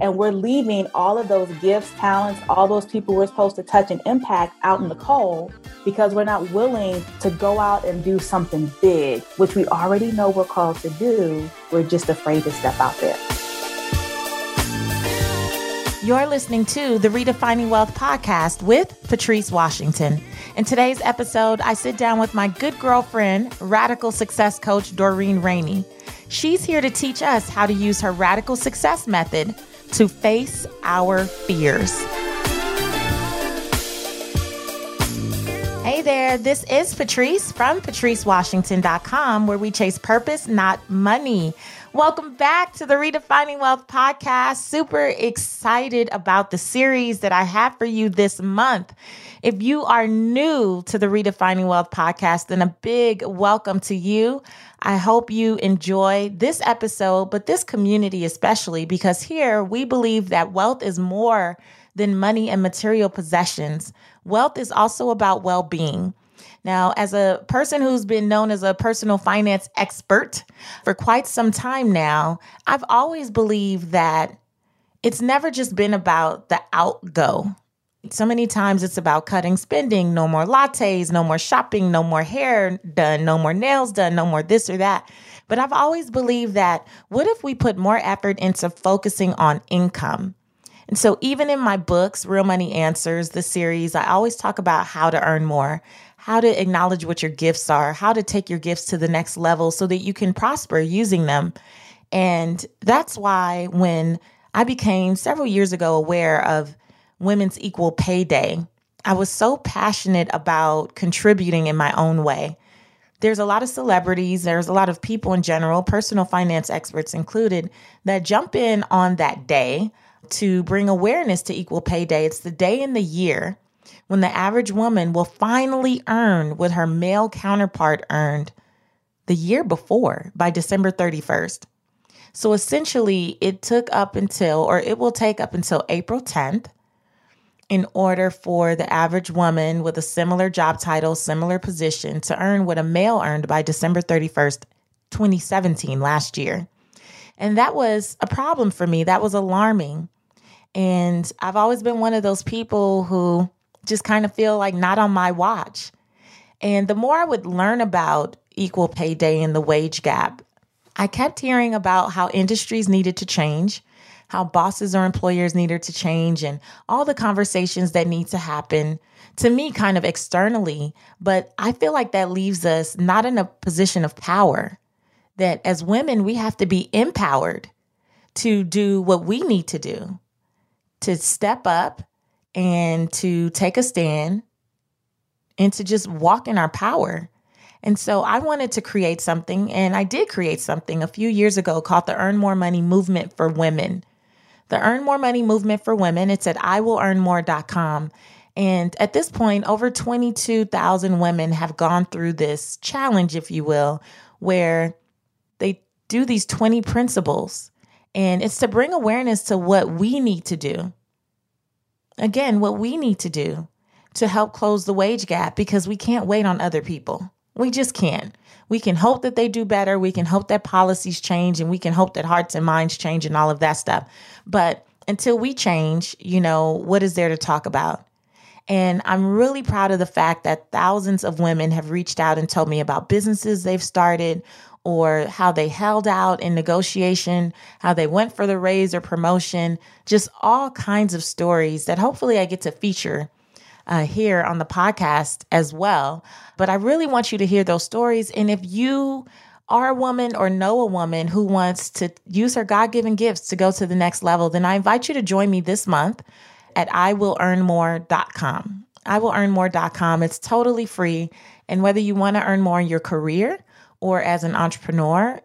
And we're leaving all of those gifts, talents, all those people we're supposed to touch and impact out in the cold because we're not willing to go out and do something big, which we already know we're called to do. We're just afraid to step out there. You're listening to the Redefining Wealth podcast with Patrice Washington. In today's episode, I sit down with my good girlfriend, radical success coach Doreen Rainey. She's here to teach us how to use her radical success method to face our fears. Hey there, this is Patrice from patricewashington.com, where we chase purpose, not money. Welcome back to the Redefining Wealth podcast. Super excited about the series that I have for you this month. If you are new to the Redefining Wealth podcast, then a big welcome to you. I hope you enjoy this episode, but this community especially, because here we believe that wealth is more than money and material possessions. Wealth is also about well being. Now, as a person who's been known as a personal finance expert for quite some time now, I've always believed that it's never just been about the outgo. So many times it's about cutting spending, no more lattes, no more shopping, no more hair done, no more nails done, no more this or that. But I've always believed that what if we put more effort into focusing on income? And so, even in my books, Real Money Answers, the series, I always talk about how to earn more, how to acknowledge what your gifts are, how to take your gifts to the next level so that you can prosper using them. And that's why when I became several years ago aware of Women's Equal Pay Day, I was so passionate about contributing in my own way. There's a lot of celebrities, there's a lot of people in general, personal finance experts included, that jump in on that day to bring awareness to Equal Pay Day. It's the day in the year when the average woman will finally earn what her male counterpart earned the year before by December 31st. So essentially, it took up until, or it will take up until April 10th in order for the average woman with a similar job title, similar position to earn what a male earned by December 31st, 2017, last year. And that was a problem for me. That was alarming. And I've always been one of those people who just kind of feel like not on my watch. And the more I would learn about equal pay day and the wage gap, I kept hearing about how industries needed to change, how bosses or employers needed to change, and all the conversations that need to happen to me, kind of externally. But I feel like that leaves us not in a position of power, that as women, we have to be empowered to do what we need to do, to step up and to take a stand and to just walk in our power. And so I wanted to create something, and I did create something a few years ago called the Earn More Money Movement for Women. The Earn More Money Movement for Women, it's at iwillearnmore.com. And at this point, over 22,000 women have gone through this challenge, if you will, where they do these 20 principles. And it's to bring awareness to what we need to do again, what we need to do to help close the wage gap because we can't wait on other people. We just can't. We can hope that they do better. We can hope that policies change and we can hope that hearts and minds change and all of that stuff. But until we change, you know, what is there to talk about? And I'm really proud of the fact that thousands of women have reached out and told me about businesses they've started or how they held out in negotiation, how they went for the raise or promotion, just all kinds of stories that hopefully I get to feature uh, here on the podcast as well. But I really want you to hear those stories. And if you are a woman or know a woman who wants to use her God given gifts to go to the next level, then I invite you to join me this month at iwillearnmore.com. iwillearnmore.com. It's totally free. And whether you want to earn more in your career, or as an entrepreneur,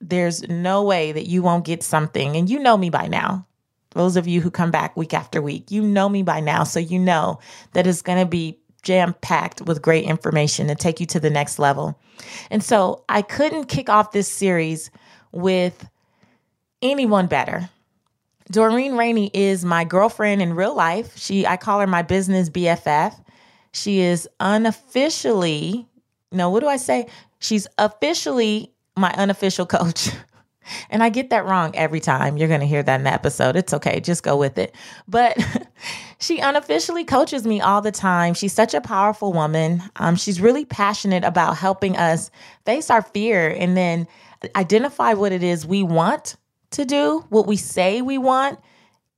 there's no way that you won't get something. And you know me by now. Those of you who come back week after week, you know me by now. So you know that it's going to be jam packed with great information to take you to the next level. And so I couldn't kick off this series with anyone better. Doreen Rainey is my girlfriend in real life. She I call her my business BFF. She is unofficially, no, what do I say? She's officially my unofficial coach. and I get that wrong every time. You're going to hear that in the episode. It's okay. Just go with it. But she unofficially coaches me all the time. She's such a powerful woman. Um, she's really passionate about helping us face our fear and then identify what it is we want to do, what we say we want,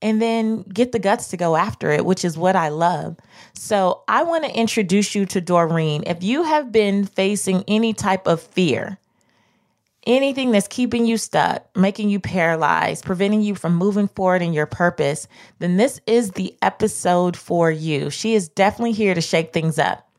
and then get the guts to go after it, which is what I love. So I want to introduce you to Doreen. If you have been facing any type of fear, anything that's keeping you stuck, making you paralyzed, preventing you from moving forward in your purpose, then this is the episode for you. She is definitely here to shake things up.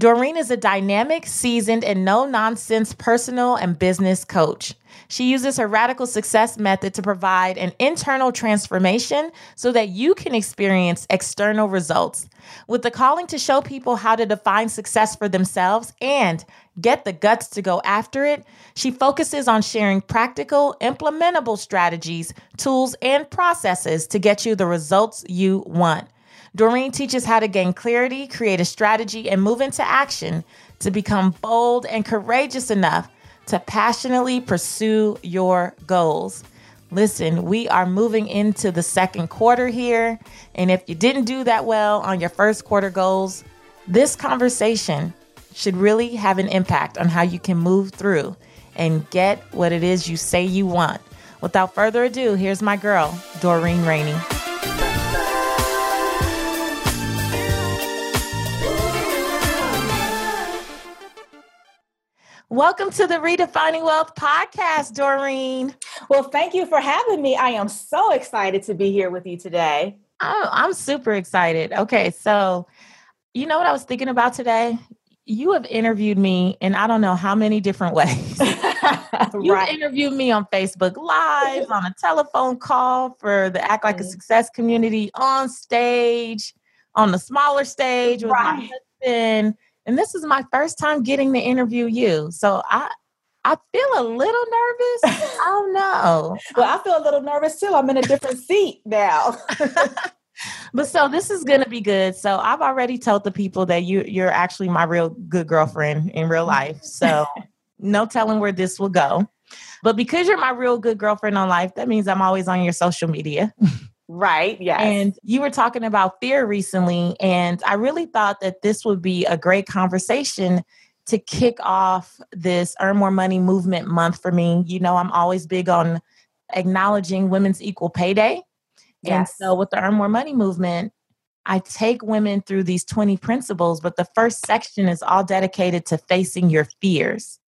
Doreen is a dynamic, seasoned, and no nonsense personal and business coach. She uses her radical success method to provide an internal transformation so that you can experience external results. With the calling to show people how to define success for themselves and get the guts to go after it, she focuses on sharing practical, implementable strategies, tools, and processes to get you the results you want. Doreen teaches how to gain clarity, create a strategy, and move into action to become bold and courageous enough to passionately pursue your goals. Listen, we are moving into the second quarter here. And if you didn't do that well on your first quarter goals, this conversation should really have an impact on how you can move through and get what it is you say you want. Without further ado, here's my girl, Doreen Rainey. Welcome to the Redefining Wealth podcast, Doreen. Well, thank you for having me. I am so excited to be here with you today. Oh, I'm super excited. Okay, so you know what I was thinking about today? You have interviewed me in I don't know how many different ways. you right. interviewed me on Facebook Live, on a telephone call for the Act Like mm-hmm. a Success community, on stage, on the smaller stage with right. my husband and this is my first time getting to interview you. So I I feel a little nervous. I don't know. well, I feel a little nervous too. I'm in a different seat now. but so this is gonna be good. So I've already told the people that you you're actually my real good girlfriend in real mm-hmm. life. So no telling where this will go. But because you're my real good girlfriend on life, that means I'm always on your social media. Right. Yes. And you were talking about fear recently. And I really thought that this would be a great conversation to kick off this Earn More Money movement month for me. You know, I'm always big on acknowledging women's equal pay day. Yes. And so with the Earn More Money movement, I take women through these 20 principles, but the first section is all dedicated to facing your fears.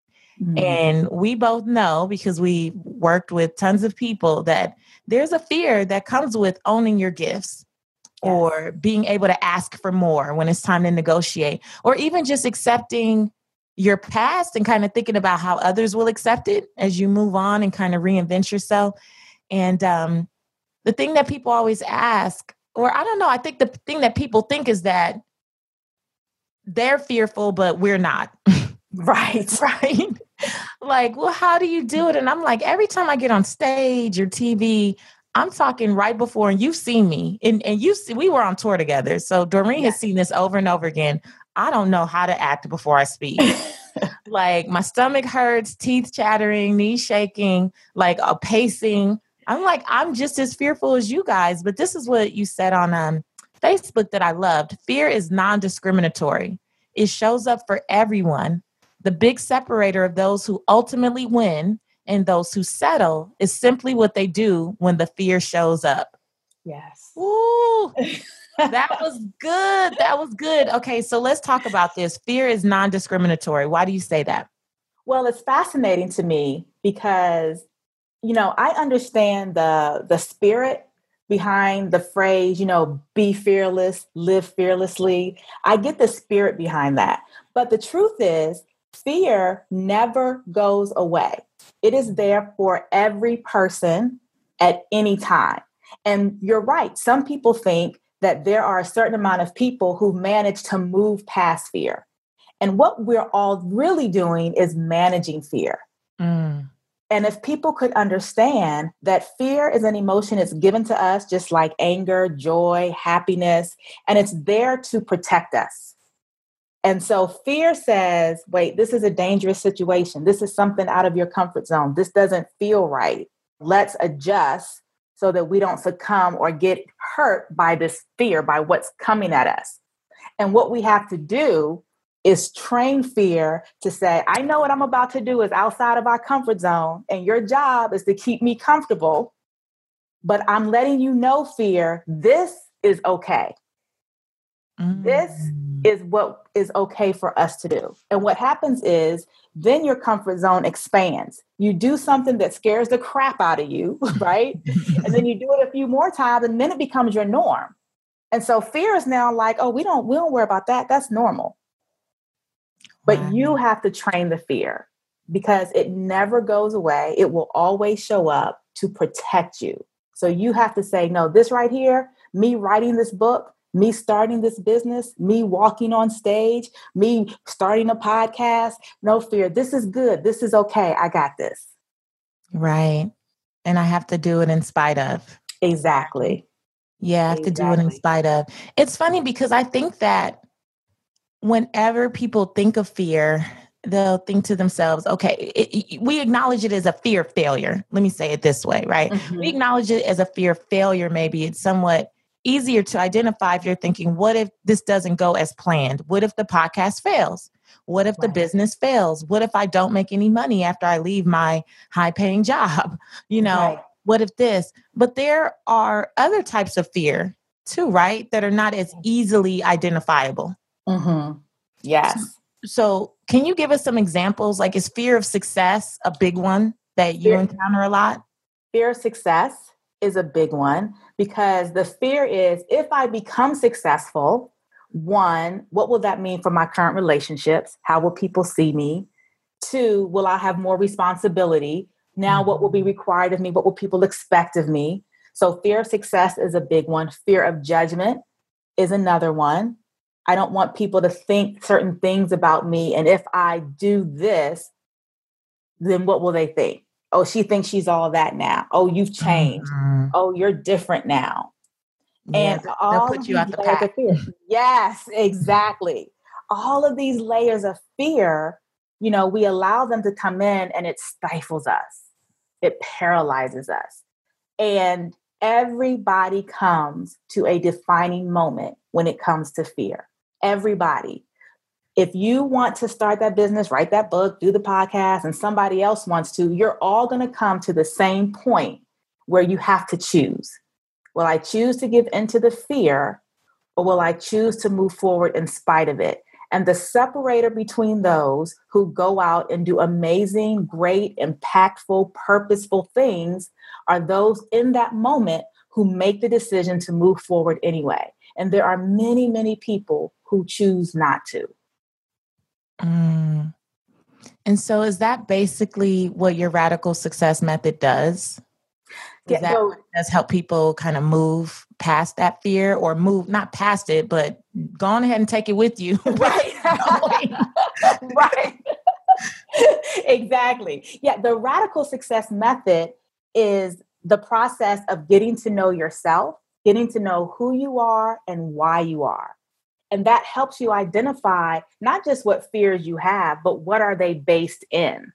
Mm-hmm. And we both know because we worked with tons of people that there's a fear that comes with owning your gifts yes. or being able to ask for more when it's time to negotiate or even just accepting your past and kind of thinking about how others will accept it as you move on and kind of reinvent yourself. And um, the thing that people always ask, or I don't know, I think the thing that people think is that they're fearful, but we're not. right. Right like, well, how do you do it? And I'm like, every time I get on stage or TV, I'm talking right before, and you've seen me, and and you see, we were on tour together. So Doreen has seen this over and over again. I don't know how to act before I speak. like my stomach hurts, teeth chattering, knees shaking, like a pacing. I'm like, I'm just as fearful as you guys. But this is what you said on um, Facebook that I loved. Fear is non-discriminatory. It shows up for everyone the big separator of those who ultimately win and those who settle is simply what they do when the fear shows up. Yes. Ooh, that was good. That was good. Okay, so let's talk about this. Fear is non discriminatory. Why do you say that? Well, it's fascinating to me because, you know, I understand the the spirit behind the phrase, you know, be fearless, live fearlessly. I get the spirit behind that. But the truth is, fear never goes away. It is there for every person at any time. And you're right. Some people think that there are a certain amount of people who manage to move past fear. And what we're all really doing is managing fear. Mm. And if people could understand that fear is an emotion that's given to us, just like anger, joy, happiness, and it's there to protect us. And so fear says, wait, this is a dangerous situation. This is something out of your comfort zone. This doesn't feel right. Let's adjust so that we don't succumb or get hurt by this fear, by what's coming at us. And what we have to do is train fear to say, I know what I'm about to do is outside of our comfort zone, and your job is to keep me comfortable. But I'm letting you know, fear, this is okay. This mm. is what is okay for us to do. And what happens is then your comfort zone expands. You do something that scares the crap out of you, right? and then you do it a few more times and then it becomes your norm. And so fear is now like, oh, we don't we don't worry about that. That's normal. But wow. you have to train the fear because it never goes away. It will always show up to protect you. So you have to say, no, this right here, me writing this book, me starting this business, me walking on stage, me starting a podcast, no fear. This is good. This is okay. I got this. Right. And I have to do it in spite of. Exactly. Yeah, I have exactly. to do it in spite of. It's funny because I think that whenever people think of fear, they'll think to themselves, okay, it, it, we acknowledge it as a fear of failure. Let me say it this way, right? Mm-hmm. We acknowledge it as a fear of failure. Maybe it's somewhat easier to identify if you're thinking, what if this doesn't go as planned? What if the podcast fails? What if right. the business fails? What if I don't make any money after I leave my high paying job? You know, right. what if this? But there are other types of fear too, right? That are not as easily identifiable. Mm-hmm. Yes. So, so, can you give us some examples? Like, is fear of success a big one that you fear, encounter a lot? Fear of success is a big one because the fear is if I become successful, one, what will that mean for my current relationships? How will people see me? Two, will I have more responsibility? Now, what will be mm-hmm. required of me? What will people expect of me? So, fear of success is a big one. Fear of judgment is another one. I don't want people to think certain things about me. And if I do this, then what will they think? Oh, she thinks she's all that now. Oh, you've changed. Mm-hmm. Oh, you're different now. Yeah, and all put you out the pack. Yes, exactly. all of these layers of fear, you know, we allow them to come in and it stifles us. It paralyzes us. And everybody comes to a defining moment when it comes to fear. Everybody if you want to start that business, write that book, do the podcast, and somebody else wants to, you're all going to come to the same point where you have to choose. Will I choose to give into the fear or will I choose to move forward in spite of it? And the separator between those who go out and do amazing, great, impactful, purposeful things are those in that moment who make the decision to move forward anyway. And there are many, many people who choose not to. Mm. And so, is that basically what your radical success method does? Does yeah, that so, does help people kind of move past that fear or move not past it, but go on ahead and take it with you. Right. right. exactly. Yeah. The radical success method is the process of getting to know yourself, getting to know who you are and why you are. And that helps you identify not just what fears you have, but what are they based in?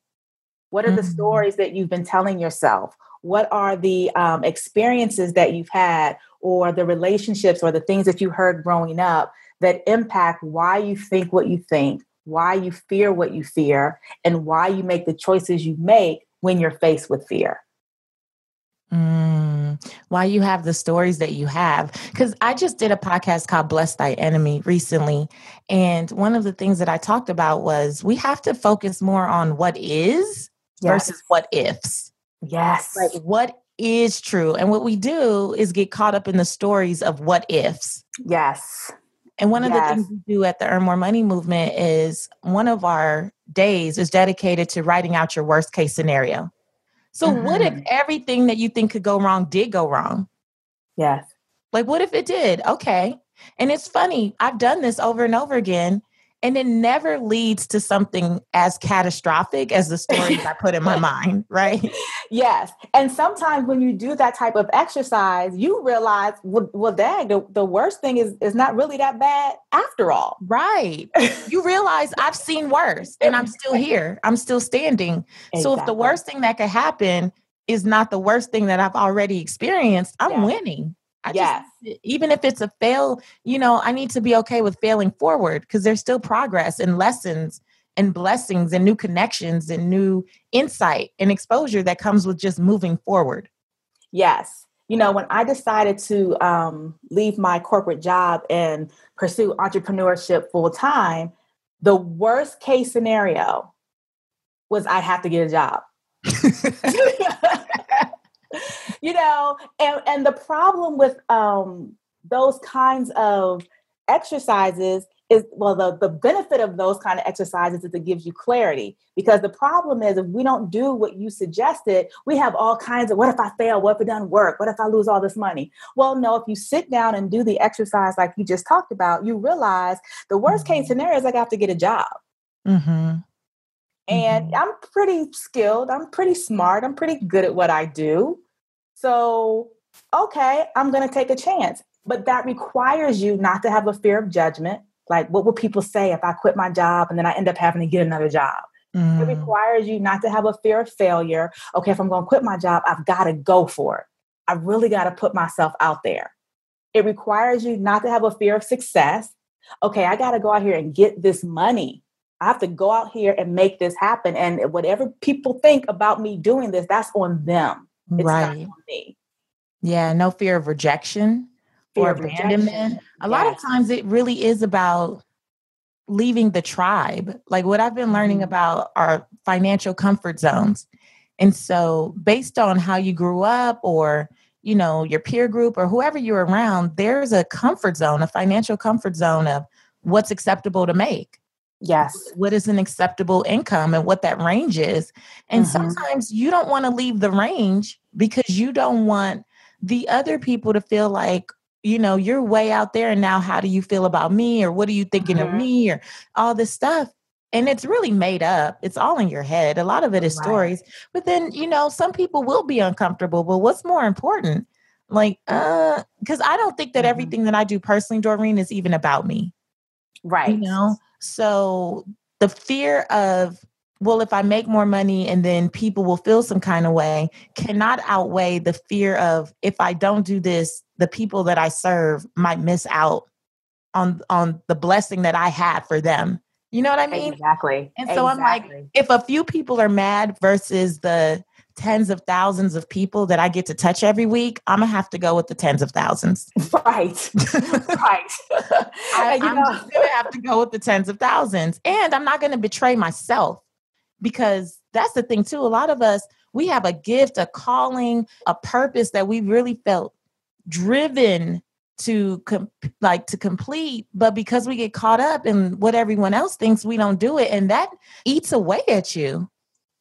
What are mm-hmm. the stories that you've been telling yourself? What are the um, experiences that you've had, or the relationships, or the things that you heard growing up that impact why you think what you think, why you fear what you fear, and why you make the choices you make when you're faced with fear? Mm, why you have the stories that you have. Because I just did a podcast called Bless Thy Enemy recently. And one of the things that I talked about was we have to focus more on what is yes. versus what ifs. Yes. Like what is true. And what we do is get caught up in the stories of what ifs. Yes. And one of yes. the things we do at the Earn More Money movement is one of our days is dedicated to writing out your worst case scenario. So mm-hmm. what if mm-hmm. everything that you think could go wrong did go wrong? Yes. Like what if it did? Okay. And it's funny, I've done this over and over again. And it never leads to something as catastrophic as the stories I put in my mind, right? Yes. And sometimes when you do that type of exercise, you realize, well, well dang, the, the worst thing is, is not really that bad after all. Right. you realize I've seen worse and I'm still here. I'm still standing. Exactly. So if the worst thing that could happen is not the worst thing that I've already experienced, I'm yes. winning. I yes. Just, even if it's a fail, you know, I need to be okay with failing forward because there's still progress and lessons and blessings and new connections and new insight and exposure that comes with just moving forward. Yes. You know, when I decided to um, leave my corporate job and pursue entrepreneurship full time, the worst case scenario was I'd have to get a job. you know, and, and the problem with um, those kinds of exercises is well the, the benefit of those kind of exercises is it gives you clarity. Because the problem is if we don't do what you suggested we have all kinds of what if i fail? What if it doesn't work? What if i lose all this money? Well no if you sit down and do the exercise like you just talked about you realize the worst mm-hmm. case scenario is i have to get a job. Mm-hmm. and mm-hmm. i'm pretty skilled. I'm pretty smart. I'm pretty good at what i do so, okay, I'm going to take a chance. But that requires you not to have a fear of judgment. Like, what will people say if I quit my job and then I end up having to get another job? Mm. It requires you not to have a fear of failure. Okay, if I'm going to quit my job, I've got to go for it. I really got to put myself out there. It requires you not to have a fear of success. Okay, I got to go out here and get this money. I have to go out here and make this happen. And whatever people think about me doing this, that's on them. It's right. me. Yeah, no fear of rejection fear or of abandonment. Rejection. A yes. lot of times it really is about leaving the tribe. Like what I've been learning mm-hmm. about are financial comfort zones. And so based on how you grew up or you know your peer group or whoever you're around there's a comfort zone a financial comfort zone of what's acceptable to make Yes. What is an acceptable income and what that range is. And mm-hmm. sometimes you don't want to leave the range because you don't want the other people to feel like, you know, you're way out there and now how do you feel about me or what are you thinking mm-hmm. of me or all this stuff. And it's really made up. It's all in your head. A lot of it is right. stories. But then, you know, some people will be uncomfortable. But what's more important? Like, uh, because I don't think that mm-hmm. everything that I do personally, Doreen, is even about me. Right. You know, so the fear of, well, if I make more money and then people will feel some kind of way cannot outweigh the fear of if I don't do this, the people that I serve might miss out on on the blessing that I had for them. You know what I mean? Exactly. And so exactly. I'm like, if a few people are mad versus the tens of thousands of people that I get to touch every week, I'm gonna have to go with the tens of thousands. Right. right. I, am just gonna have to go with the tens of thousands. And I'm not gonna betray myself because that's the thing too. A lot of us, we have a gift, a calling, a purpose that we really felt driven to com- like to complete but because we get caught up in what everyone else thinks we don't do it and that eats away at you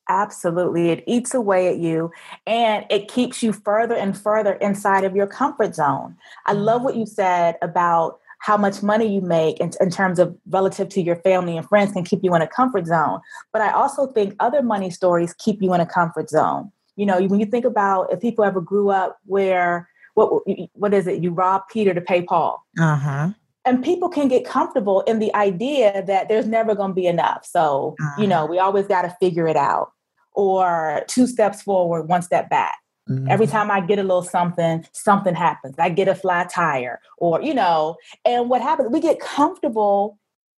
Absolutely. It eats away at you and it keeps you further and further inside of your comfort zone. I love what you said about how much money you make in, in, terms of relative to your family and friends can keep you in a comfort zone. But I also think other money stories keep you in a comfort zone. You know, when you think about if people ever grew up where what what is it? You rob Peter to pay Paul. Uh huh and people can get comfortable in the idea that there's never going to be enough. So, uh-huh. you know, we always got to figure it out or two steps forward, one step back. Mm-hmm. Every time I get a little something, something happens. I get a flat tire, or, you know, and what happens, we get comfortable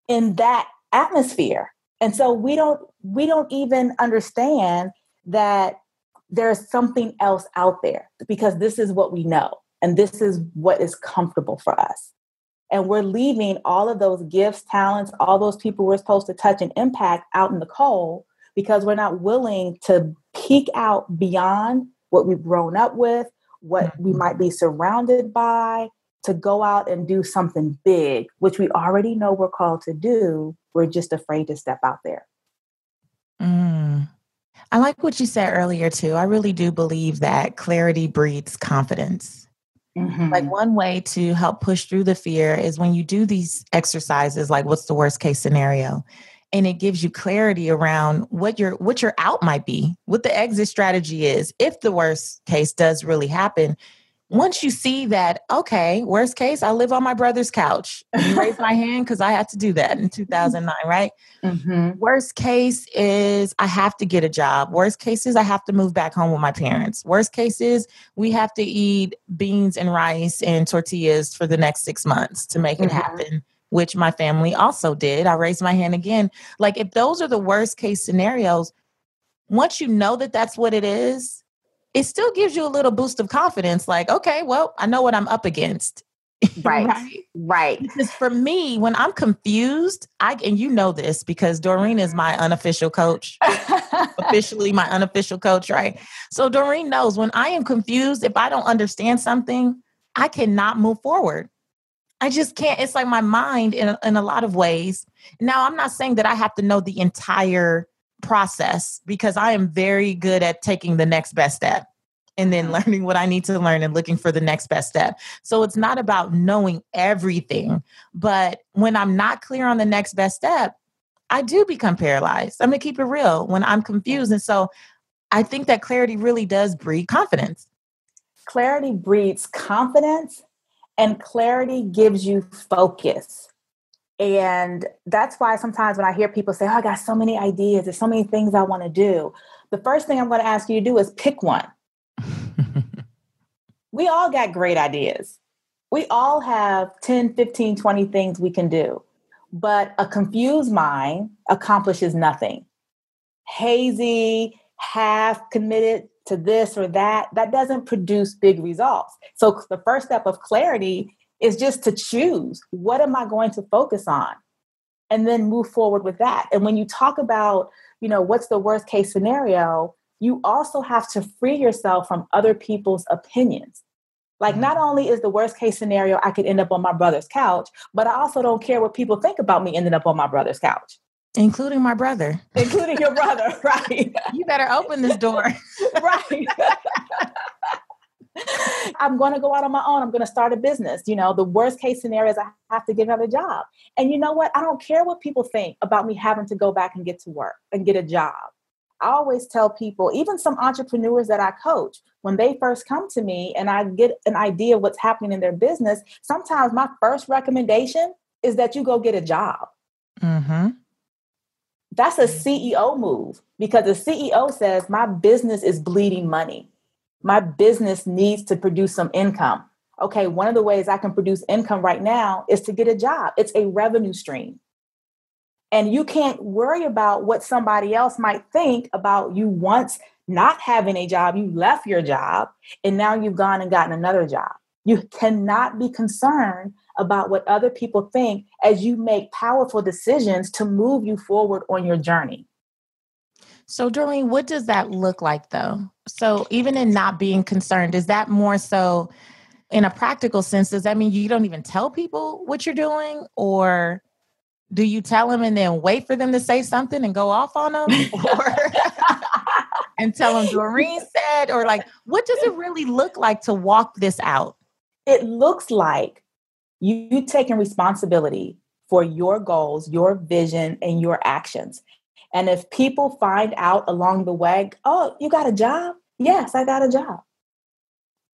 in that atmosphere. And so we don't we don't even understand that there's something else out there because this is what we know and this is what is comfortable for us. And we're leaving all of those gifts, talents, all those people we're supposed to touch and impact out in the cold because we're not willing to peek out beyond what we've grown up with, what we mm-hmm. might be surrounded by, to go out and do something big, which we already know we're called to do. We're just afraid to step out there. Mm. I like what you said earlier, too. I really do believe that clarity breeds confidence. Mm-hmm. Like one way to help push through the fear is when you do these exercises, like what's the worst case scenario? And it gives you clarity around what your what your out might be, what the exit strategy is. If the worst case does really happen, once you see that, okay, worst case, I live on my brother's couch. You raise my hand because I had to do that in 2009, right? Mm-hmm. Worst case is I have to get a job. Worst case is I have to move back home with my parents. Worst case is we have to eat beans and rice and tortillas for the next six months to make mm-hmm. it happen, which my family also did. I raised my hand again. Like, if those are the worst case scenarios, once you know that that's what it is, it still gives you a little boost of confidence like okay well i know what i'm up against. Right. Right? Right. Because for me when i'm confused i and you know this because doreen is my unofficial coach. Officially my unofficial coach right? So doreen knows when i am confused if i don't understand something i cannot move forward i just can't it's like my mind in a, in a lot of ways now i'm not saying that i have to know the entire process because I am very good at taking the next best step and then mm-hmm. learning what I need to learn and looking for the next best step. So it's not about knowing everything, but when I'm not clear on the next best step, I do become paralyzed. I'm going to keep it real when I'm confused. And so I think that clarity really does breed confidence. Clarity breeds confidence, and clarity gives you focus. And that's why sometimes when I hear people say, Oh, I got so many ideas, there's so many things I want to do. The first thing I'm going to ask you to do is pick one. we all got great ideas. We all have 10, 15, 20 things we can do. But a confused mind accomplishes nothing. Hazy, half committed to this or that, that doesn't produce big results. So the first step of clarity is just to choose what am I going to focus on and then move forward with that. And when you talk about, you know, what's the worst case scenario, you also have to free yourself from other people's opinions. Like, not only is the worst case scenario I could end up on my brother's couch, but I also don't care what people think about me ending up on my brother's couch. Including my brother. Including your brother, right? You better open this door. right. I'm going to go out on my own. I'm going to start a business. You know, the worst case scenario is I have to get another job. And you know what? I don't care what people think about me having to go back and get to work and get a job. I always tell people, even some entrepreneurs that I coach, when they first come to me and I get an idea of what's happening in their business, sometimes my first recommendation is that you go get a job. Mm-hmm. That's a CEO move because the CEO says, My business is bleeding money my business needs to produce some income. Okay, one of the ways I can produce income right now is to get a job. It's a revenue stream. And you can't worry about what somebody else might think about you once not having a job. You left your job and now you've gone and gotten another job. You cannot be concerned about what other people think as you make powerful decisions to move you forward on your journey. So, Doreen, what does that look like though? So, even in not being concerned, is that more so in a practical sense? Does that mean you don't even tell people what you're doing? Or do you tell them and then wait for them to say something and go off on them? Or and tell them Doreen said? Or like, what does it really look like to walk this out? It looks like you taking responsibility for your goals, your vision, and your actions. And if people find out along the way, oh, you got a job? Yes, I got a job.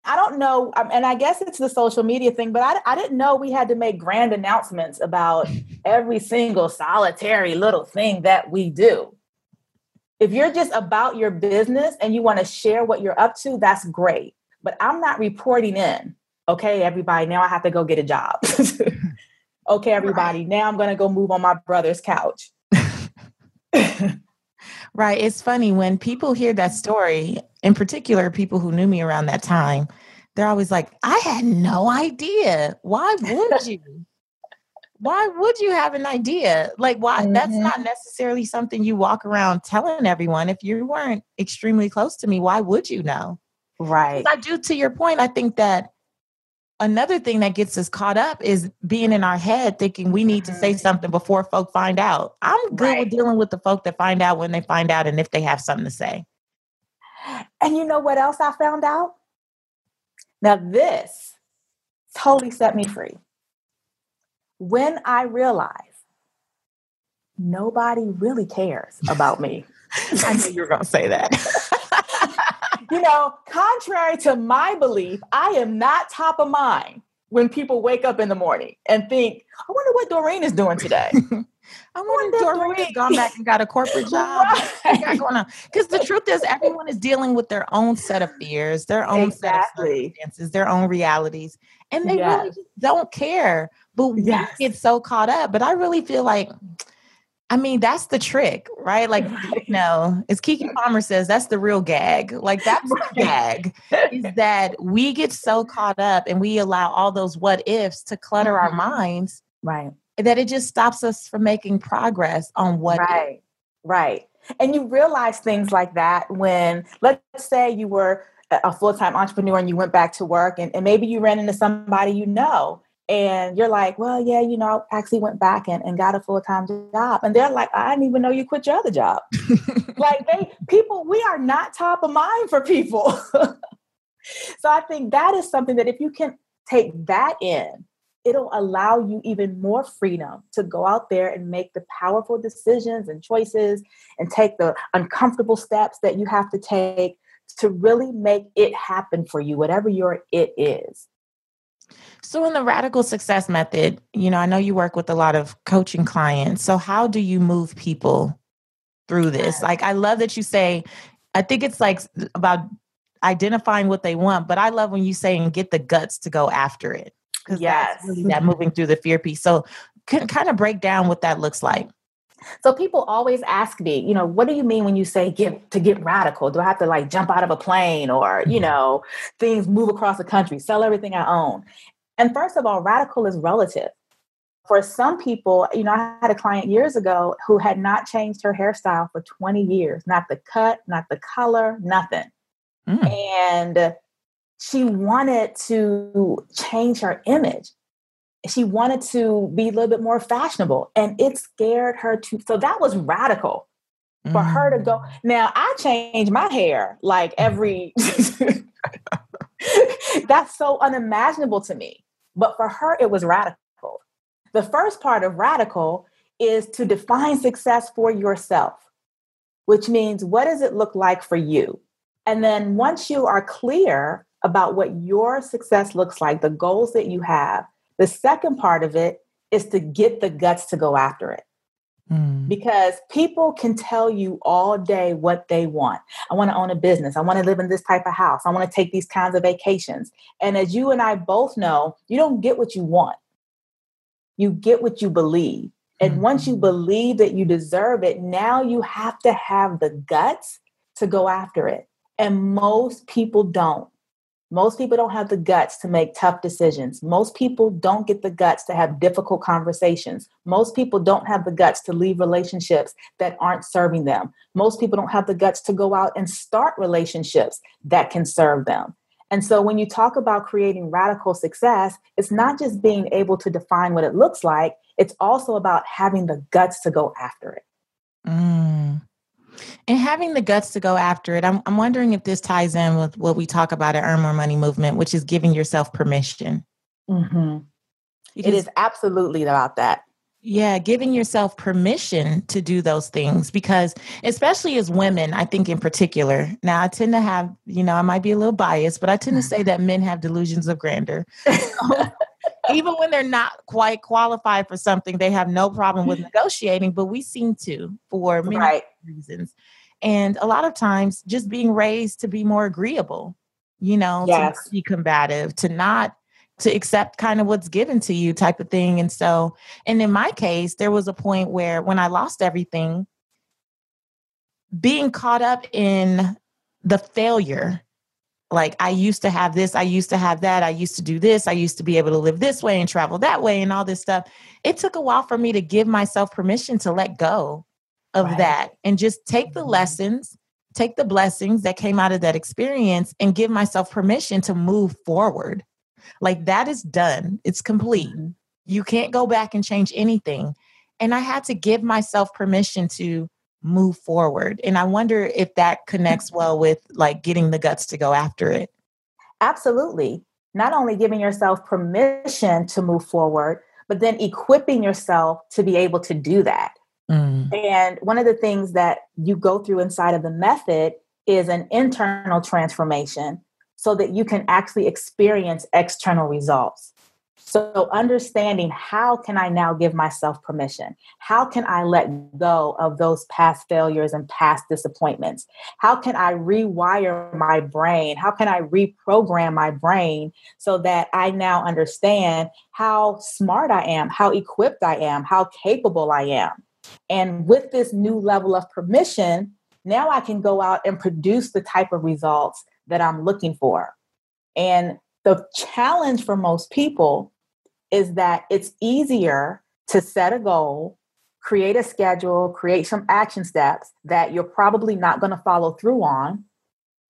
I don't know, um, and I guess it's the social media thing, but I, I didn't know we had to make grand announcements about every single solitary little thing that we do. If you're just about your business and you want to share what you're up to, that's great. But I'm not reporting in, okay, everybody, now I have to go get a job. okay, everybody, now I'm going to go move on my brother's couch. right. It's funny when people hear that story, in particular, people who knew me around that time, they're always like, I had no idea. Why would you? why would you have an idea? Like, why? Mm-hmm. That's not necessarily something you walk around telling everyone. If you weren't extremely close to me, why would you know? Right. I do, to your point, I think that another thing that gets us caught up is being in our head thinking we need to say something before folk find out. I'm good right. with dealing with the folk that find out when they find out and if they have something to say. And you know what else I found out? Now, this totally set me free. When I realized nobody really cares about me. I knew you were going to say that. you know, contrary to my belief, I am not top of mind when people wake up in the morning and think, I wonder what Doreen is doing today. I wonder if Doreen has gone back and got a corporate job. Because the truth is, everyone is dealing with their own set of fears, their own exactly. set of circumstances, their own realities, and they yes. really don't care. But yes. we get so caught up. But I really feel like I mean, that's the trick, right? Like, you know, as Keke Palmer says, that's the real gag. Like, that's the gag is that we get so caught up and we allow all those what ifs to clutter our mm-hmm. minds. Right. That it just stops us from making progress on what. Right. Is. Right. And you realize things like that when, let's say you were a full time entrepreneur and you went back to work and, and maybe you ran into somebody you know and you're like, well, yeah, you know, I actually went back and, and got a full time job. And they're like, I didn't even know you quit your other job. like they people, we are not top of mind for people. so I think that is something that if you can take that in, it'll allow you even more freedom to go out there and make the powerful decisions and choices and take the uncomfortable steps that you have to take to really make it happen for you, whatever your it is. So, in the radical success method, you know, I know you work with a lot of coaching clients. So, how do you move people through this? Like, I love that you say, I think it's like about identifying what they want, but I love when you say and get the guts to go after it. Because yes. that's really that moving through the fear piece. So, can kind of break down what that looks like. So people always ask me, you know, what do you mean when you say get to get radical? Do I have to like jump out of a plane or, you mm-hmm. know, things move across the country, sell everything I own? And first of all, radical is relative. For some people, you know, I had a client years ago who had not changed her hairstyle for 20 years, not the cut, not the color, nothing. Mm. And she wanted to change her image. She wanted to be a little bit more fashionable, and it scared her to. So that was radical for mm. her to go. Mm. Now, I change my hair like every. That's so unimaginable to me. But for her, it was radical. The first part of radical is to define success for yourself, which means what does it look like for you? And then once you are clear about what your success looks like, the goals that you have, the second part of it is to get the guts to go after it. Mm. Because people can tell you all day what they want. I want to own a business. I want to live in this type of house. I want to take these kinds of vacations. And as you and I both know, you don't get what you want, you get what you believe. And mm. once you believe that you deserve it, now you have to have the guts to go after it. And most people don't. Most people don't have the guts to make tough decisions. Most people don't get the guts to have difficult conversations. Most people don't have the guts to leave relationships that aren't serving them. Most people don't have the guts to go out and start relationships that can serve them. And so when you talk about creating radical success, it's not just being able to define what it looks like, it's also about having the guts to go after it. Mm and having the guts to go after it I'm, I'm wondering if this ties in with what we talk about at earn more money movement which is giving yourself permission mm-hmm. it is absolutely about that yeah, giving yourself permission to do those things because, especially as women, I think in particular, now I tend to have, you know, I might be a little biased, but I tend to say that men have delusions of grandeur. even when they're not quite qualified for something, they have no problem with mm-hmm. negotiating, but we seem to for many right. reasons. And a lot of times, just being raised to be more agreeable, you know, yes. to be combative, to not to accept kind of what's given to you type of thing. And so, and in my case, there was a point where when I lost everything, being caught up in the failure like I used to have this, I used to have that, I used to do this, I used to be able to live this way and travel that way and all this stuff. It took a while for me to give myself permission to let go of right. that and just take the mm-hmm. lessons, take the blessings that came out of that experience and give myself permission to move forward. Like that is done, it's complete. Mm-hmm. You can't go back and change anything. And I had to give myself permission to move forward. And I wonder if that connects well with like getting the guts to go after it. Absolutely. not only giving yourself permission to move forward, but then equipping yourself to be able to do that. Mm. And one of the things that you go through inside of the method is an internal transformation so that you can actually experience external results. So, understanding how can I now give myself permission? How can I let go of those past failures and past disappointments? How can I rewire my brain? How can I reprogram my brain so that I now understand how smart I am, how equipped I am, how capable I am? And with this new level of permission, now I can go out and produce the type of results that I'm looking for. And the challenge for most people is that it's easier to set a goal, create a schedule, create some action steps that you're probably not going to follow through on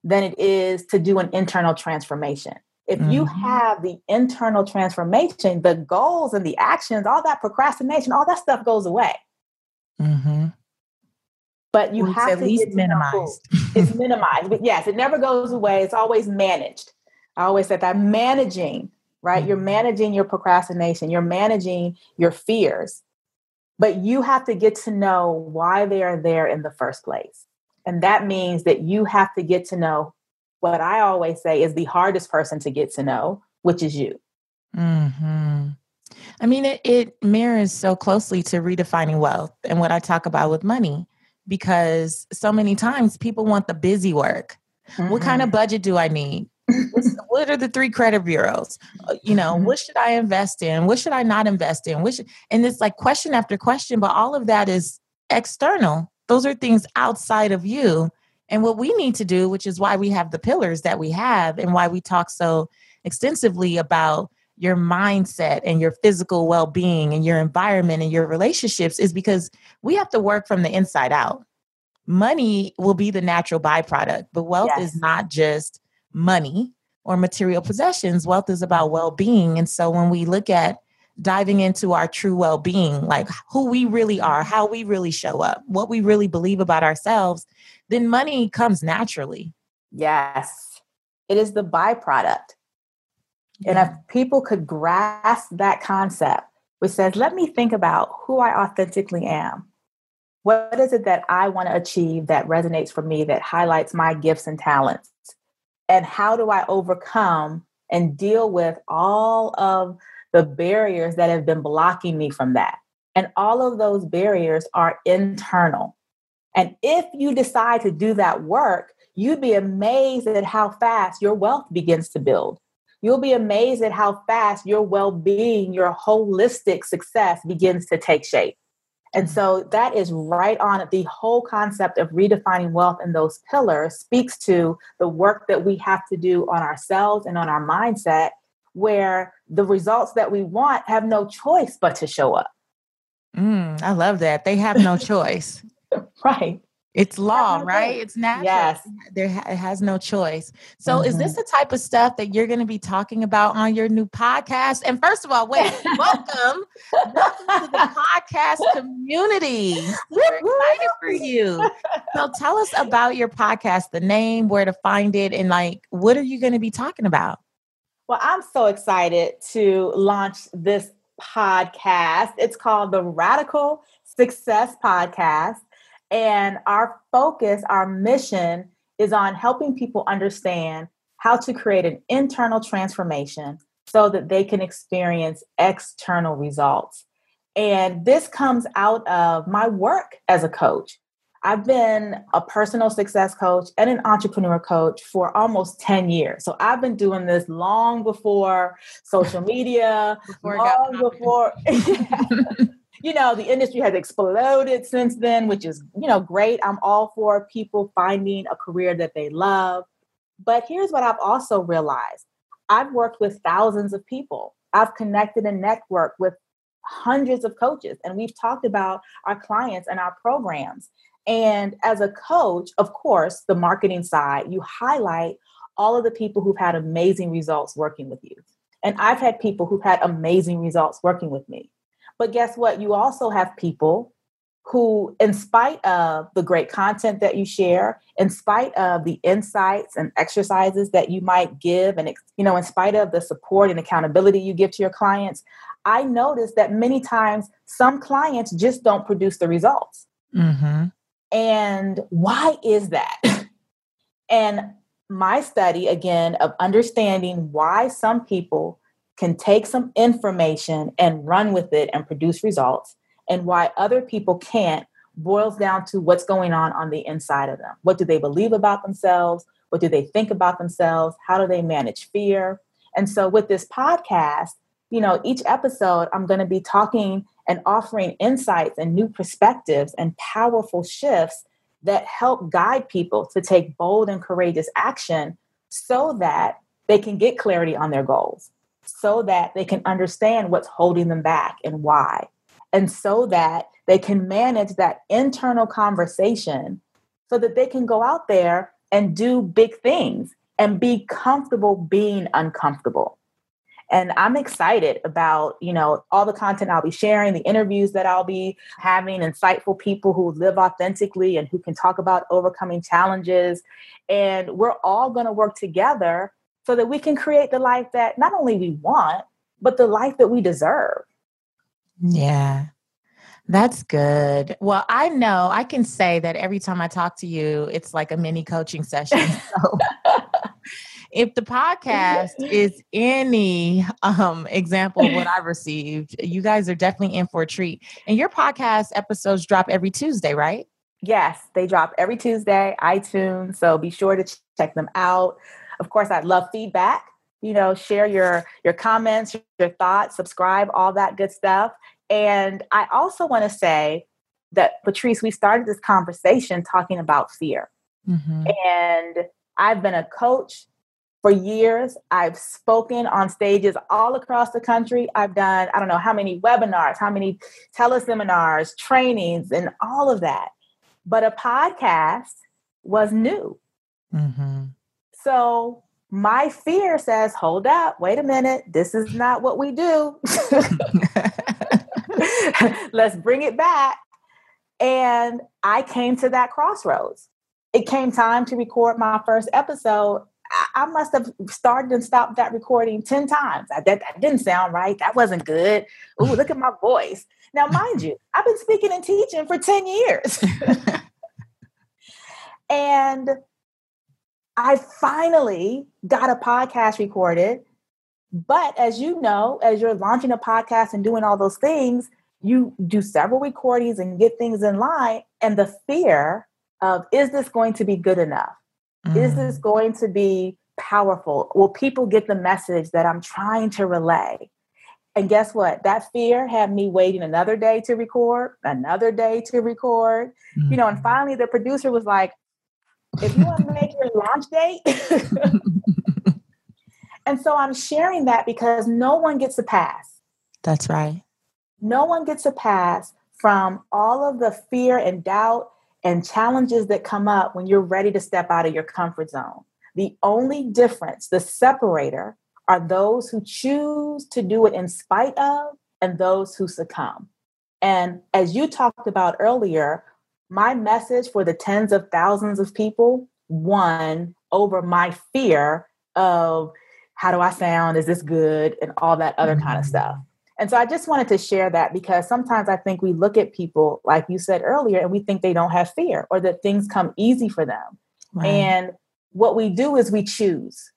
than it is to do an internal transformation. If mm-hmm. you have the internal transformation, the goals and the actions, all that procrastination, all that stuff goes away. Mm-hmm. But you well, have to least minimized. it's minimized, but yes, it never goes away. It's always managed. I always said that managing right? You're mm-hmm. managing your procrastination, you're managing your fears, but you have to get to know why they are there in the first place. And that means that you have to get to know what I always say is the hardest person to get to know, which is you. Hmm. I mean, it, it mirrors so closely to redefining wealth and what I talk about with money, because so many times people want the busy work. Mm-hmm. What kind of mm-hmm. budget do I need? What are the three credit bureaus? Uh, you know, mm-hmm. what should I invest in? What should I not invest in? Which and it's like question after question, but all of that is external. Those are things outside of you. And what we need to do, which is why we have the pillars that we have and why we talk so extensively about your mindset and your physical well-being and your environment and your relationships is because we have to work from the inside out. Money will be the natural byproduct, but wealth yes. is not just money or material possessions. Wealth is about well being. And so when we look at diving into our true well being, like who we really are, how we really show up, what we really believe about ourselves, then money comes naturally. Yes, it is the byproduct. And if people could grasp that concept, which says, let me think about who I authentically am. What is it that I want to achieve that resonates for me, that highlights my gifts and talents? And how do I overcome and deal with all of the barriers that have been blocking me from that? And all of those barriers are internal. And if you decide to do that work, you'd be amazed at how fast your wealth begins to build. You'll be amazed at how fast your well being, your holistic success begins to take shape. And so that is right on. The whole concept of redefining wealth and those pillars speaks to the work that we have to do on ourselves and on our mindset, where the results that we want have no choice but to show up. Mm, I love that. They have no choice. right. It's law, right? It's natural. Yes. There ha- it has no choice. So mm-hmm. is this mm-hmm. the type of stuff that you're going to be talking about on your new podcast? And first of all, wait, welcome. welcome to the podcast community. We're excited for you. So tell us about your podcast, the name, where to find it, and like what are you going to be talking about? Well, I'm so excited to launch this podcast. It's called the Radical Success Podcast. And our focus, our mission is on helping people understand how to create an internal transformation so that they can experience external results. And this comes out of my work as a coach. I've been a personal success coach and an entrepreneur coach for almost 10 years. So I've been doing this long before social media, before long before you know, the industry has exploded since then, which is, you know, great. I'm all for people finding a career that they love. But here's what I've also realized I've worked with thousands of people, I've connected and networked with hundreds of coaches, and we've talked about our clients and our programs. And as a coach, of course, the marketing side, you highlight all of the people who've had amazing results working with you. And I've had people who've had amazing results working with me. But guess what? You also have people who, in spite of the great content that you share, in spite of the insights and exercises that you might give, and you know, in spite of the support and accountability you give to your clients, I notice that many times some clients just don't produce the results. Mm-hmm. And why is that? and my study, again, of understanding why some people can take some information and run with it and produce results, and why other people can't boils down to what's going on on the inside of them. What do they believe about themselves? What do they think about themselves? How do they manage fear? And so, with this podcast, you know, each episode, I'm going to be talking and offering insights and new perspectives and powerful shifts that help guide people to take bold and courageous action so that they can get clarity on their goals, so that they can understand what's holding them back and why, and so that they can manage that internal conversation so that they can go out there and do big things and be comfortable being uncomfortable. And i'm excited about you know all the content i'll be sharing the interviews that i'll be having insightful people who live authentically and who can talk about overcoming challenges. And we're all going to work together so that we can create the life that not only we want but the life that we deserve yeah that's good. Well, I know I can say that every time I talk to you, it's like a mini coaching session. So if the podcast is any um, example of what I've received, you guys are definitely in for a treat. And your podcast episodes drop every Tuesday, right? Yes, they drop every Tuesday, iTunes. So be sure to check them out. Of course, I'd love feedback. You know, share your your comments, your thoughts, subscribe, all that good stuff. And I also want to say that Patrice, we started this conversation talking about fear. Mm-hmm. And I've been a coach for years. I've spoken on stages all across the country. I've done, I don't know how many webinars, how many teleseminars, trainings, and all of that. But a podcast was new. Mm-hmm. So my fear says, hold up, wait a minute, this is not what we do. Let's bring it back. And I came to that crossroads. It came time to record my first episode, I must have started and stopped that recording 10 times. I, that, that didn't sound right. That wasn't good. Ooh, look at my voice. Now, mind you, I've been speaking and teaching for 10 years. and I finally got a podcast recorded. But as you know, as you're launching a podcast and doing all those things, you do several recordings and get things in line. And the fear of, is this going to be good enough? Mm. Is this mm. going to be powerful? Will people get the message that I'm trying to relay? And guess what? That fear had me waiting another day to record, another day to record. Mm. You know, and mm. finally the producer was like, if you want to make your launch date. and so I'm sharing that because no one gets a pass. That's right. No one gets a pass from all of the fear and doubt and challenges that come up when you're ready to step out of your comfort zone. The only difference, the separator, are those who choose to do it in spite of and those who succumb. And as you talked about earlier, my message for the tens of thousands of people won over my fear of how do I sound? Is this good? And all that other kind of mm-hmm. stuff. And so I just wanted to share that because sometimes I think we look at people, like you said earlier, and we think they don't have fear or that things come easy for them. Right. And what we do is we choose.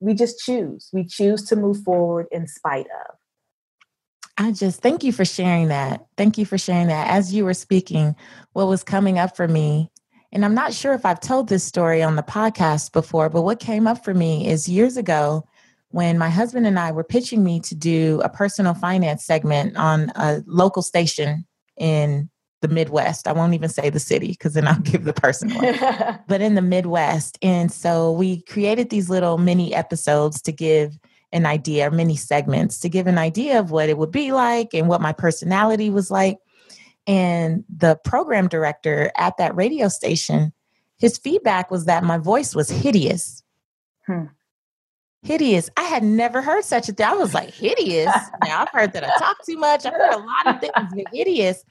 We just choose. We choose to move forward in spite of. I just thank you for sharing that. Thank you for sharing that. As you were speaking, what was coming up for me, and I'm not sure if I've told this story on the podcast before, but what came up for me is years ago, when my husband and I were pitching me to do a personal finance segment on a local station in the Midwest. I won't even say the city because then I'll give the person one. but in the Midwest. And so we created these little mini episodes to give an idea, many segments to give an idea of what it would be like and what my personality was like. And the program director at that radio station, his feedback was that my voice was hideous. Hmm. hideous. I had never heard such a thing. I was like, hideous. now I've heard that I talk too much. I've heard a lot of things, hideous.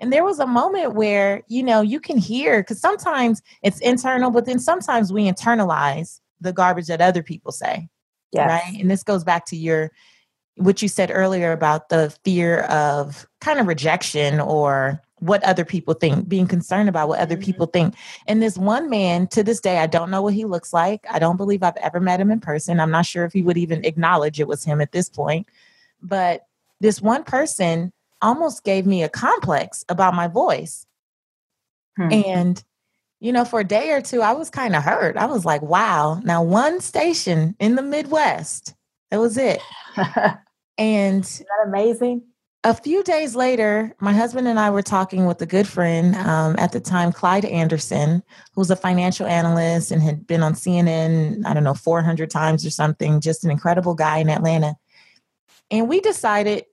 And there was a moment where, you know, you can hear because sometimes it's internal, but then sometimes we internalize the garbage that other people say. Yes. Right. And this goes back to your what you said earlier about the fear of kind of rejection or what other people think, being concerned about what other mm-hmm. people think. And this one man, to this day, I don't know what he looks like. I don't believe I've ever met him in person. I'm not sure if he would even acknowledge it was him at this point. But this one person almost gave me a complex about my voice. Hmm. And, you know, for a day or two, I was kind of hurt. I was like, wow, now one station in the Midwest, that was it. and Isn't that amazing? A few days later, my husband and I were talking with a good friend um, at the time, Clyde Anderson, who was a financial analyst and had been on CNN, I don't know, 400 times or something, just an incredible guy in Atlanta. And we decided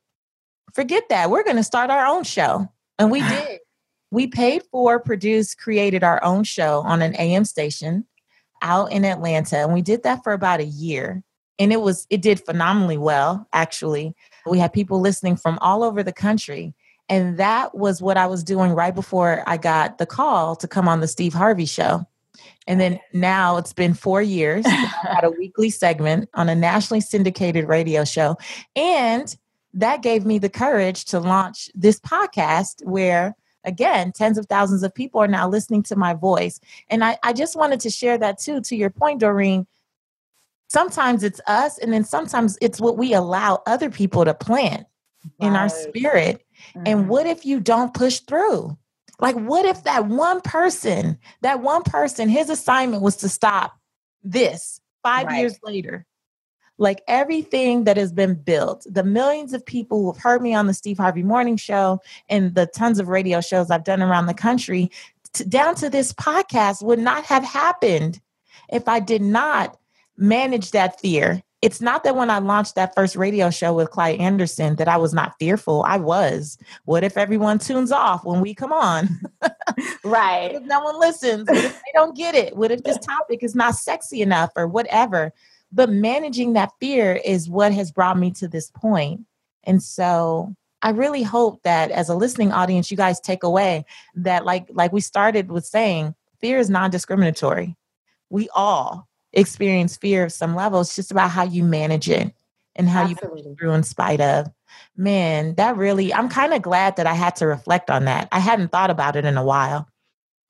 forget that. We're going to start our own show. And we did. We paid for, produced, created our own show on an AM station out in Atlanta. And we did that for about a year. And it was, it did phenomenally well, actually. We had people listening from all over the country. And that was what I was doing right before I got the call to come on the Steve Harvey show. And then now it's been four years. I had a weekly segment on a nationally syndicated radio show. And that gave me the courage to launch this podcast where again tens of thousands of people are now listening to my voice and i, I just wanted to share that too to your point doreen sometimes it's us and then sometimes it's what we allow other people to plant right. in our spirit mm-hmm. and what if you don't push through like what if that one person that one person his assignment was to stop this five right. years later like everything that has been built, the millions of people who have heard me on the Steve Harvey Morning Show and the tons of radio shows I've done around the country, to, down to this podcast, would not have happened if I did not manage that fear. It's not that when I launched that first radio show with Clyde Anderson that I was not fearful. I was. What if everyone tunes off when we come on? right. if no one listens? What if they don't get it? What if this topic is not sexy enough or whatever? But managing that fear is what has brought me to this point. And so I really hope that as a listening audience, you guys take away that like like we started with saying, fear is non-discriminatory. We all experience fear of some level. It's just about how you manage it and how Absolutely. you through in spite of. Man, that really I'm kind of glad that I had to reflect on that. I hadn't thought about it in a while.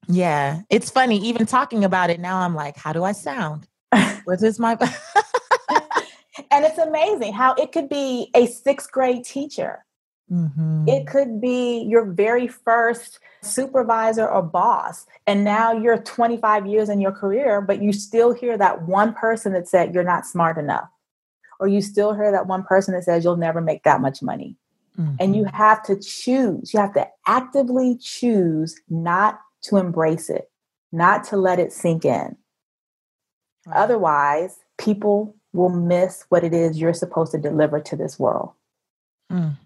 Yeah. It's funny, even talking about it now, I'm like, how do I sound? What is my and it's amazing how it could be a sixth grade teacher mm-hmm. it could be your very first supervisor or boss and now you're 25 years in your career but you still hear that one person that said you're not smart enough or you still hear that one person that says you'll never make that much money mm-hmm. and you mm-hmm. have to choose you have to actively choose not to embrace it not to let it sink in Right. Otherwise, people will miss what it is you're supposed to deliver to this world. Mm.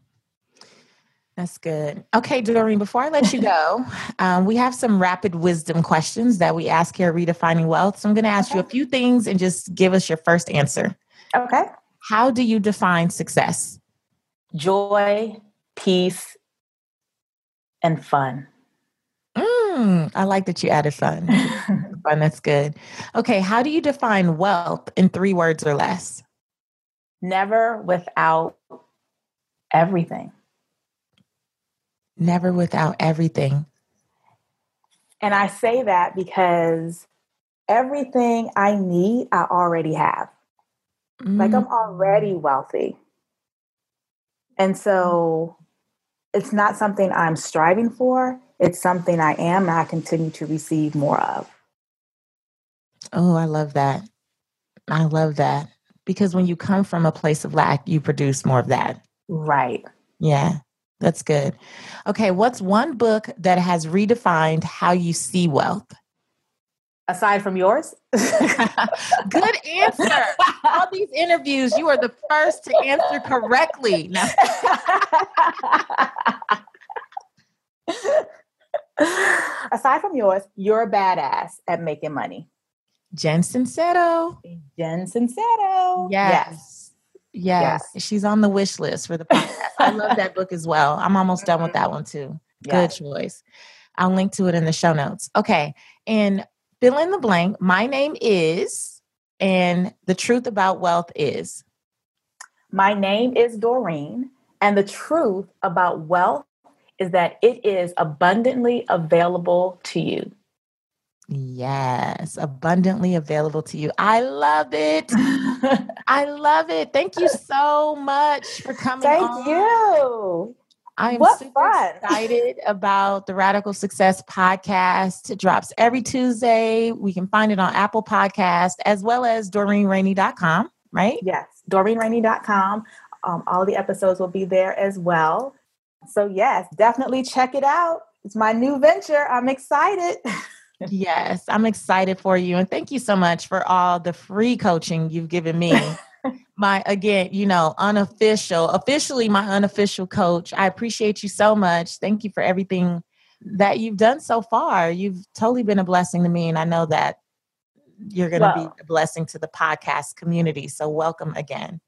That's good. Okay, Doreen, before I let you go, um, we have some rapid wisdom questions that we ask here at Redefining Wealth. So I'm going to ask okay. you a few things and just give us your first answer. Okay. How do you define success? Joy, peace, and fun. Mm, I like that you added fun. fun. That's good. Okay. How do you define wealth in three words or less? Never without everything. Never without everything. And I say that because everything I need, I already have. Mm. Like I'm already mm. wealthy. And so it's not something I'm striving for it's something I am and I continue to receive more of. Oh, I love that. I love that. Because when you come from a place of lack, you produce more of that. Right. Yeah, that's good. Okay, what's one book that has redefined how you see wealth? Aside from yours? good answer. All these interviews, you are the first to answer correctly. Now. Aside from yours, you're a badass at making money. Jen Sincero. Jen Sincero. Yes. yes. Yes. yes. She's on the wish list for the podcast. I love that book as well. I'm almost done with that one too. Yes. Good choice. I'll link to it in the show notes. Okay. And fill in the blank. My name is, and the truth about wealth is. My name is Doreen, and the truth about wealth is that it is abundantly available to you. Yes, abundantly available to you. I love it. I love it. Thank you so much for coming. Thank on. you. I am what super fun. excited about the Radical Success podcast. It drops every Tuesday. We can find it on Apple Podcast as well as DoreenRainey.com, right? Yes, DoreenRainey.com. Um, all the episodes will be there as well. So, yes, definitely check it out. It's my new venture. I'm excited. yes, I'm excited for you. And thank you so much for all the free coaching you've given me. my, again, you know, unofficial, officially my unofficial coach. I appreciate you so much. Thank you for everything that you've done so far. You've totally been a blessing to me. And I know that you're going to well, be a blessing to the podcast community. So, welcome again.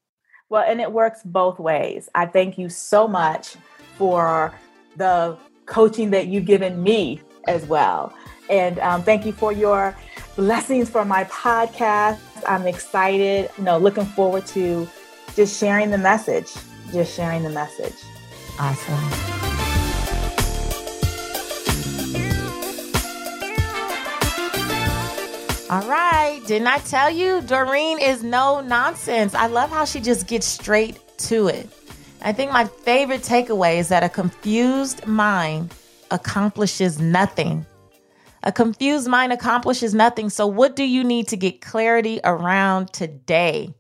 Well, and it works both ways. I thank you so much for the coaching that you've given me as well. And um, thank you for your blessings for my podcast. I'm excited, you know, looking forward to just sharing the message, just sharing the message. Awesome. All right. Didn't I tell you? Doreen is no nonsense. I love how she just gets straight to it. I think my favorite takeaway is that a confused mind accomplishes nothing a confused mind accomplishes nothing. So, what do you need to get clarity around today?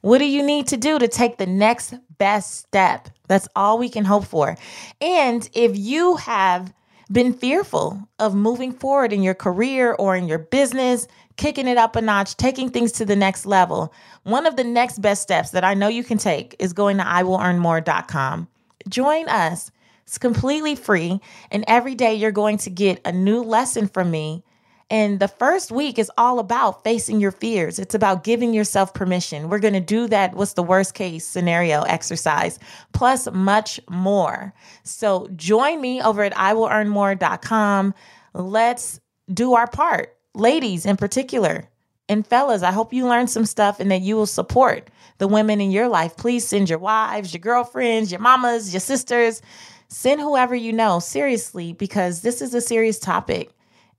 What do you need to do to take the next best step? That's all we can hope for. And if you have been fearful of moving forward in your career or in your business, kicking it up a notch, taking things to the next level, one of the next best steps that I know you can take is going to iwillearnmore.com. Join us it's completely free. And every day you're going to get a new lesson from me. And the first week is all about facing your fears. It's about giving yourself permission. We're going to do that. What's the worst case scenario exercise, plus much more. So join me over at iwillearnmore.com. Let's do our part. Ladies in particular, and fellas, I hope you learned some stuff and that you will support the women in your life. Please send your wives, your girlfriends, your mamas, your sisters Send whoever you know, seriously, because this is a serious topic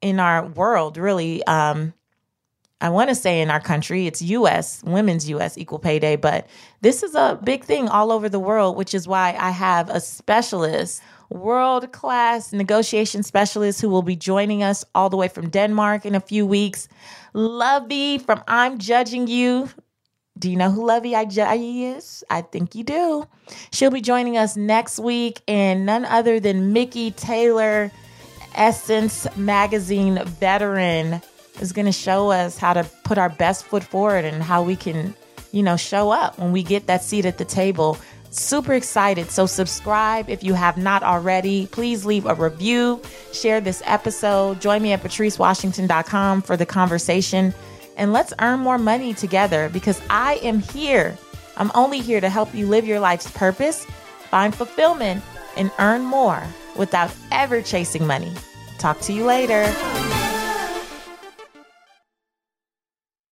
in our world, really. Um, I want to say in our country, it's US, Women's US Equal Pay Day, but this is a big thing all over the world, which is why I have a specialist, world class negotiation specialist who will be joining us all the way from Denmark in a few weeks. Luvvie from I'm Judging You. Do you know who Luvvie Ajayi is? I think you do. She'll be joining us next week, and none other than Mikki Taylor, Essence Magazine veteran, is going to show us how to put our best foot forward and how we can, you know, show up when we get that seat at the table. Super excited. So, subscribe if you have not already. Please leave a review, share this episode. Join me at patricewashington.com for the conversation and let's earn more money together because I am here. I'm only here to help you live your life's purpose, find fulfillment, and earn more without ever chasing money. Talk to you later.